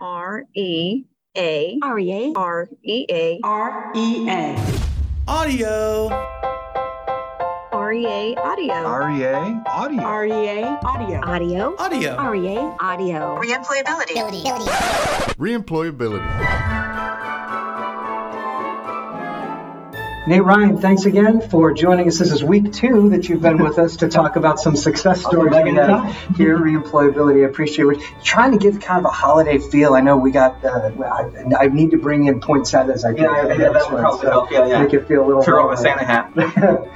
R E A R E A R E A R E A Audio. R E A audio. REA audio. R E A audio Audio. Audio. R E A audio Reemployability. Reemployability. Nate Ryan, thanks again for joining us. This is week two that you've been with us to talk about some success stories we have here, reemployability. I appreciate it. Trying to give kind of a holiday feel. I know we got. Uh, I, I need to bring in poinsettias. I Yeah, yeah, yeah, that would probably help. Yeah, yeah. Make it feel a little. Throw more, a Santa hat.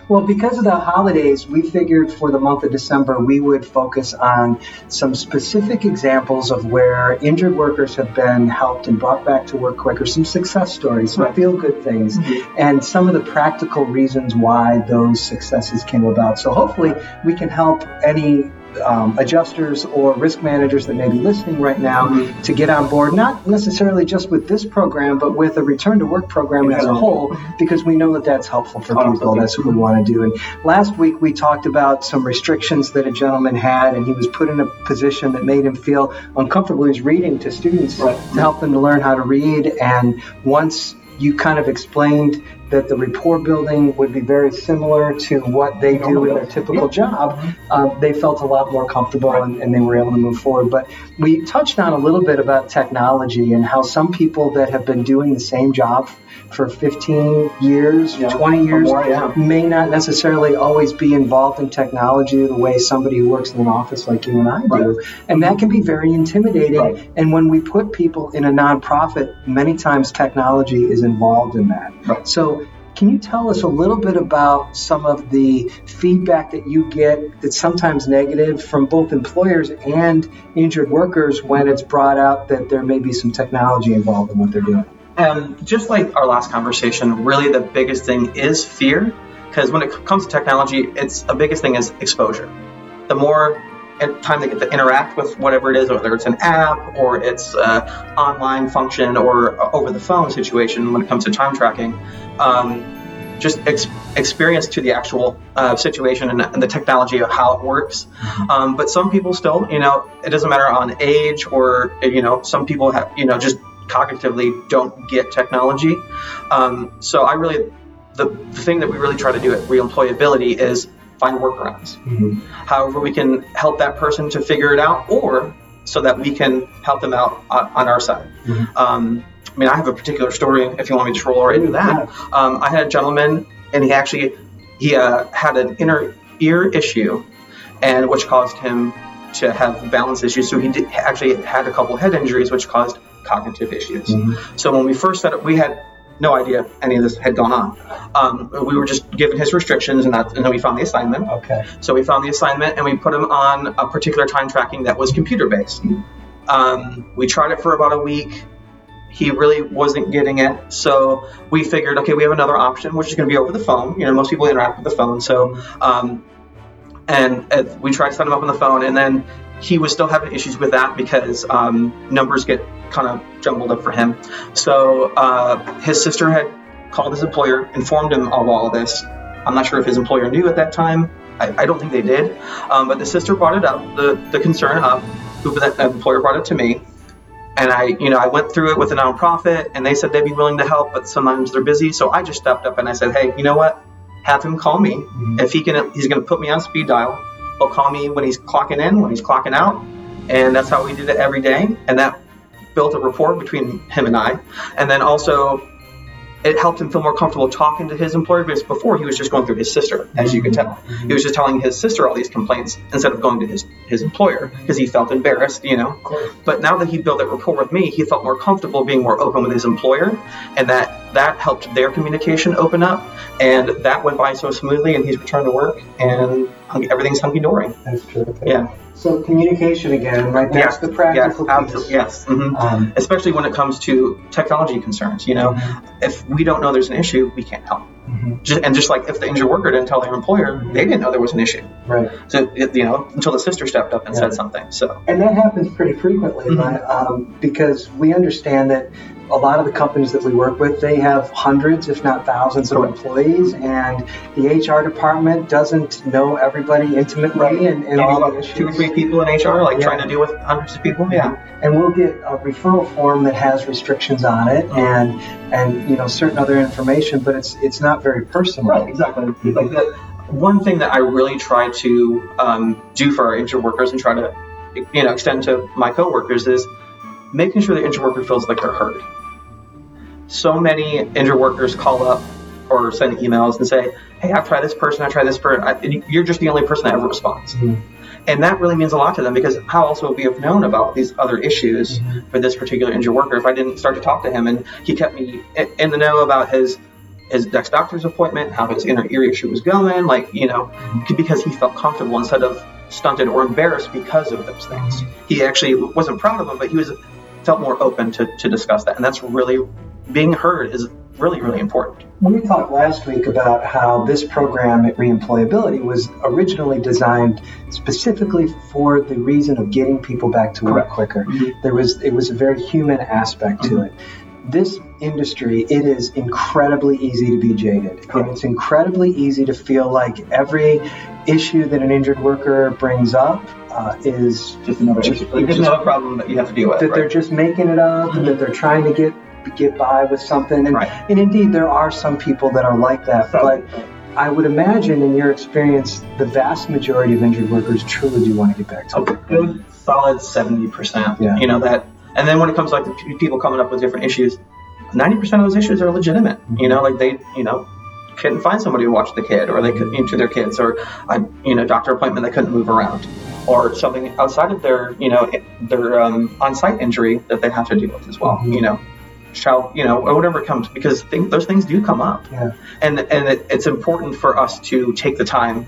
well, because of the holidays, we figured for the month of December we would focus on some specific examples of where injured workers have been helped and brought back to work quicker, some success stories, some Right. feel good things, and some of the practical reasons why those successes came about. So hopefully we can help any. Um, adjusters or risk managers that may be listening right now to get on board, not necessarily just with this program, but with a return to work program as a whole, because we know that that's helpful for Oh, people. That's what we want to do. And last week we talked about some restrictions that a gentleman had, and he was put in a position that made him feel uncomfortable. He was reading to students Right. to help them to learn how to read. And once you kind of explained that the rapport building would be very similar to what they do in their typical job, uh, they felt a lot more comfortable and, and they were able to move forward. But we touched on a little bit about technology and how some people that have been doing the same job for 15 years, Yeah. 20 years, more, yeah. may not necessarily always be involved in technology the way somebody who works in an office like you and I do. And that can be very intimidating. Right. And when we put people in a nonprofit, many times technology is involved in that. Right. So, can you tell us a little bit about some of the feedback that you get that's sometimes negative from both employers and injured workers when it's brought out that there may be some technology involved in what they're doing? Um, just like our last conversation, really the biggest thing is fear, because when it comes to technology, it's the biggest thing is exposure. The more time they get to interact with whatever it is, whether it's an app or it's an online function or over the phone situation, when it comes to time tracking, um, just ex- experience to the actual uh, situation and, and the technology of how it works. Um, but some people still, you know, it doesn't matter on age or you know, some people have, you know, just cognitively don't get technology. Um, so I really, the, the thing that we really try to do at reemployability is find workarounds. However, we can help that person to figure it out, or so that we can help them out on, on our side. Um, I mean, I have a particular story. If you want me to roll right into that, um, I had a gentleman, and he actually he uh, had an inner ear issue, and which caused him to have balance issues. So he did, actually had a couple head injuries, which caused cognitive issues. So when we first set up, we had no idea any of this had gone on. Um, we were just given his restrictions, and, that, and then we found the assignment. Okay. So we found the assignment and we put him on a particular time tracking that was computer based. Um, we tried it for about a week. He really wasn't getting it. So we figured, okay, we have another option, which is going to be over the phone. You know, most people interact with the phone. So, um, and uh, we tried to set him up on the phone, and then he was still having issues with that because um, numbers get kind of jumbled up for him. So uh, his sister had called his employer, informed him of all of this. I'm not sure if his employer knew at that time. I, I don't think they did. Um, but the sister brought it up, the, the concern up. Who that employer brought it to me, and I, you know, I went through it with a nonprofit, and they said they'd be willing to help, but sometimes they're busy. So I just stepped up and I said, hey, you know what? Have him call me if he can. He's going to put me on speed dial. He'll call me when he's clocking in, when he's clocking out, and that's how we did it every day. And that built a rapport between him and I. And then also, it helped him feel more comfortable talking to his employer because before he was just going through his sister, as you could tell. He was just telling his sister all these complaints instead of going to his, his employer because he felt embarrassed, you know. But now that he built that rapport with me, he felt more comfortable being more open with his employer, and that that helped their communication open up, and that went by so smoothly, and he's returned to work, and everything's hunky dory. Yeah. So communication again, right? That's the practical yes, piece. absolutely, yes. mhm. Um, Especially when it comes to technology concerns, you know, if we don't know there's an issue, we can't help. Just, and just like if the injured worker didn't tell their employer, they didn't know there was an issue. right. So it, you know, until the sister stepped up and Yeah. said something. So And that happens pretty frequently, Mhm. right? um, because we understand that a lot of the companies that we work with, they have hundreds, if not thousands, of employees, and the HR department doesn't know everybody intimately and, and all the issues. two or three people in HR, like Yeah. trying to deal with hundreds of people. Yeah. and we'll get a referral form that has restrictions on it Mm-hmm. and and you know certain other information, but it's it's not very personal. Right, exactly. Like the one thing that I really try to um, do for our injured workers and try to, you know, extend to my coworkers is making sure the injured worker feels like they're heard. So many injured workers call up or send emails and say, "Hey, I've tried this person, I've tried this person," I, and you're just the only person that ever responds. Mhm. And that really means a lot to them because how else would we have known about these other issues for this particular injured worker if I didn't start to talk to him and he kept me in- in the know about his his next doctor's appointment, how his inner ear issue was going, like you know, because he felt comfortable instead of stunted or embarrassed because of those things. He actually wasn't proud of them, but he was felt more open to, to discuss that, and that's really being heard is really really important. We talked last week about how this program at Reemployability was originally designed specifically for the reason of getting people back to work Correct. quicker. Mhm. There was it was a very human aspect to Mhm. it. This industry, it is incredibly easy to be jaded, and it's incredibly easy to feel like every issue that an injured worker brings up uh, is Just another Just- just, just another problem that you have to deal with. that they're just making it up, and that they're trying to get get by with something. And, Right. and indeed, there are some people that are like that. But I would imagine, in your experience, the vast majority of injured workers truly do want to get back to a work. good solid seventy percent. Yeah. You know that, and then when it comes to like the people coming up with different issues, ninety percent of those issues are legitimate. You know, like they, you know, couldn't find somebody to watch the kid, or they couldn't to their kids, or a you know doctor appointment they couldn't move around, or something outside of their you know their um, on-site injury that they have to deal with as well. Mhm. You know. Child, you know, or whatever comes, because those things do come up, Yeah. and and it, it's important for us to take the time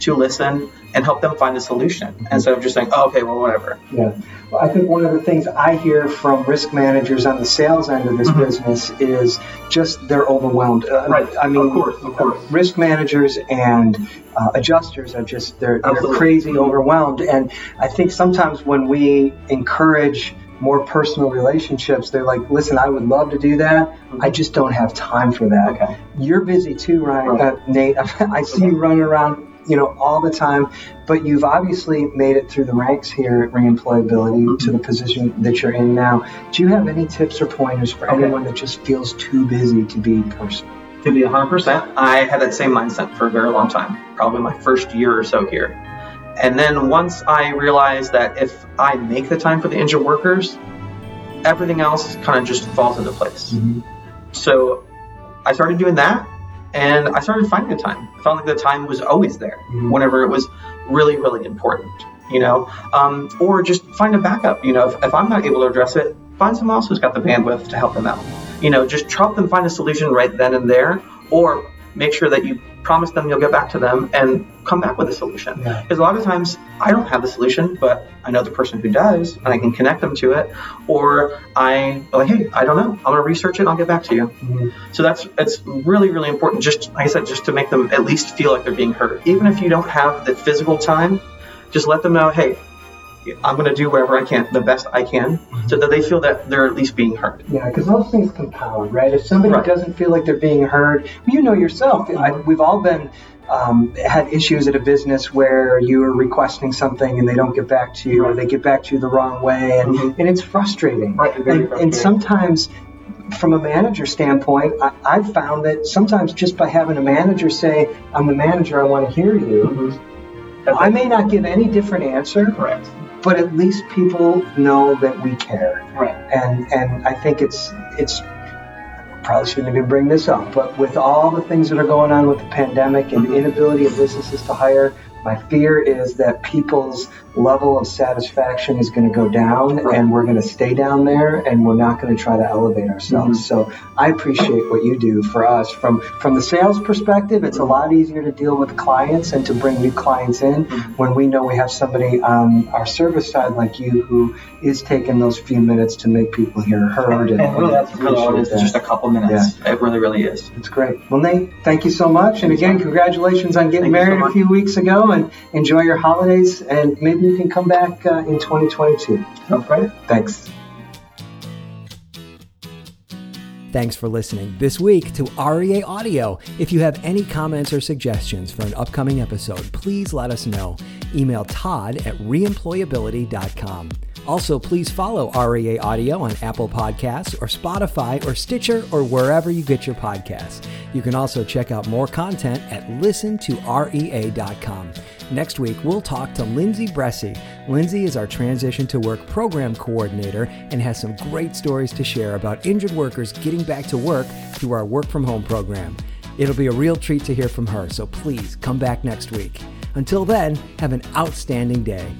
to listen and help them find a solution instead of just saying, oh, okay, well, whatever. Yeah. Well, I think one of the things I hear from risk managers on the sales end of this Mhm. business is just they're overwhelmed. Uh, I mean, of course, of course. risk managers and uh, adjusters are just they're, they're crazy overwhelmed and i think sometimes when we encourage more personal relationships. They're like listen i would love to do that. I just don't have time for that. Okay. you're busy too ryan Right. uh, nate. I see you running around you know all the time but you've obviously made it through the ranks here at reemployability to the position that you're in now. Do you have any tips or pointers for Okay. anyone that just feels too busy to be personal To be 100%, I had that same mindset for a very long time, probably my first year or so here. And then once I realized that if I make the time for the injured workers, everything else kind of just falls into place. So I started doing that and I started finding the time. I felt like the time was always there Mhm. whenever it was really, really important, you know? Um, or just find a backup, you know? If, if I'm not able to address it, find someone else who's got the bandwidth to help them out. You know, just help them find a solution right then and there or make sure that you promise them you'll get back to them and come back with a solution. Yeah. Because a lot of times I don't have the solution, but I know the person who does, and I can connect them to it. Or I like, hey, I don't know. I'm gonna research it. and I'll get back to you. Mhm. So that's it's really really important. Just like I said, just to make them at least feel like they're being heard, even if you don't have the physical time. Just let them know, hey, I'm gonna do whatever I can, the best I can, so that they feel that they're at least being heard. Yeah, because those things compound, right? If somebody Right. doesn't feel like they're being heard, you know yourself. I, we've all been um, had issues at a business where you are requesting something and they don't get back to you, or they get back to you the wrong way, and, Mhm. and it's frustrating. Right, very and, and sometimes, from a manager standpoint, I, I've found that sometimes just by having a manager say, "I'm the manager, I want to hear you," I may not give any different answer, Correct. But at least people know that we care Right. and and I think it's it's probably shouldn't even bring this up, but with all the things that are going on with the pandemic and the inability of businesses to hire, my fear is that people's level of satisfaction is going to go down, Right. and we're going to stay down there, and we're not going to try to elevate ourselves. Mm-hmm. So I appreciate what you do for us from from the sales perspective. It's a lot easier to deal with clients and to bring new clients in mm-hmm. when we know we have somebody on our service side like you who is taking those few minutes to make people hear heard. And really, that's really all it is. just a couple minutes. Yeah. It really, really is. It's great. Well, Nate, thank you so much. And again, congratulations on getting Thank you so married a few weeks ago and enjoy your holidays. And maybe you can come back uh, in 2022. Okay. Thanks. Thanks for listening this week to REA Audio. If you have any comments or suggestions for an upcoming episode, please let us know. Email Todd at reemployability.com. Also, please follow REA Audio on Apple Podcasts or Spotify or Stitcher or wherever you get your podcasts. You can also check out more content at listentorea.com. Next week, we'll talk to Lindsay Bressy. Lindsay is our Transition to Work Program Coordinator and has some great stories to share about injured workers getting back to work through our Work From Home program. It'll be a real treat to hear from her, so please come back next week. Until then, have an outstanding day.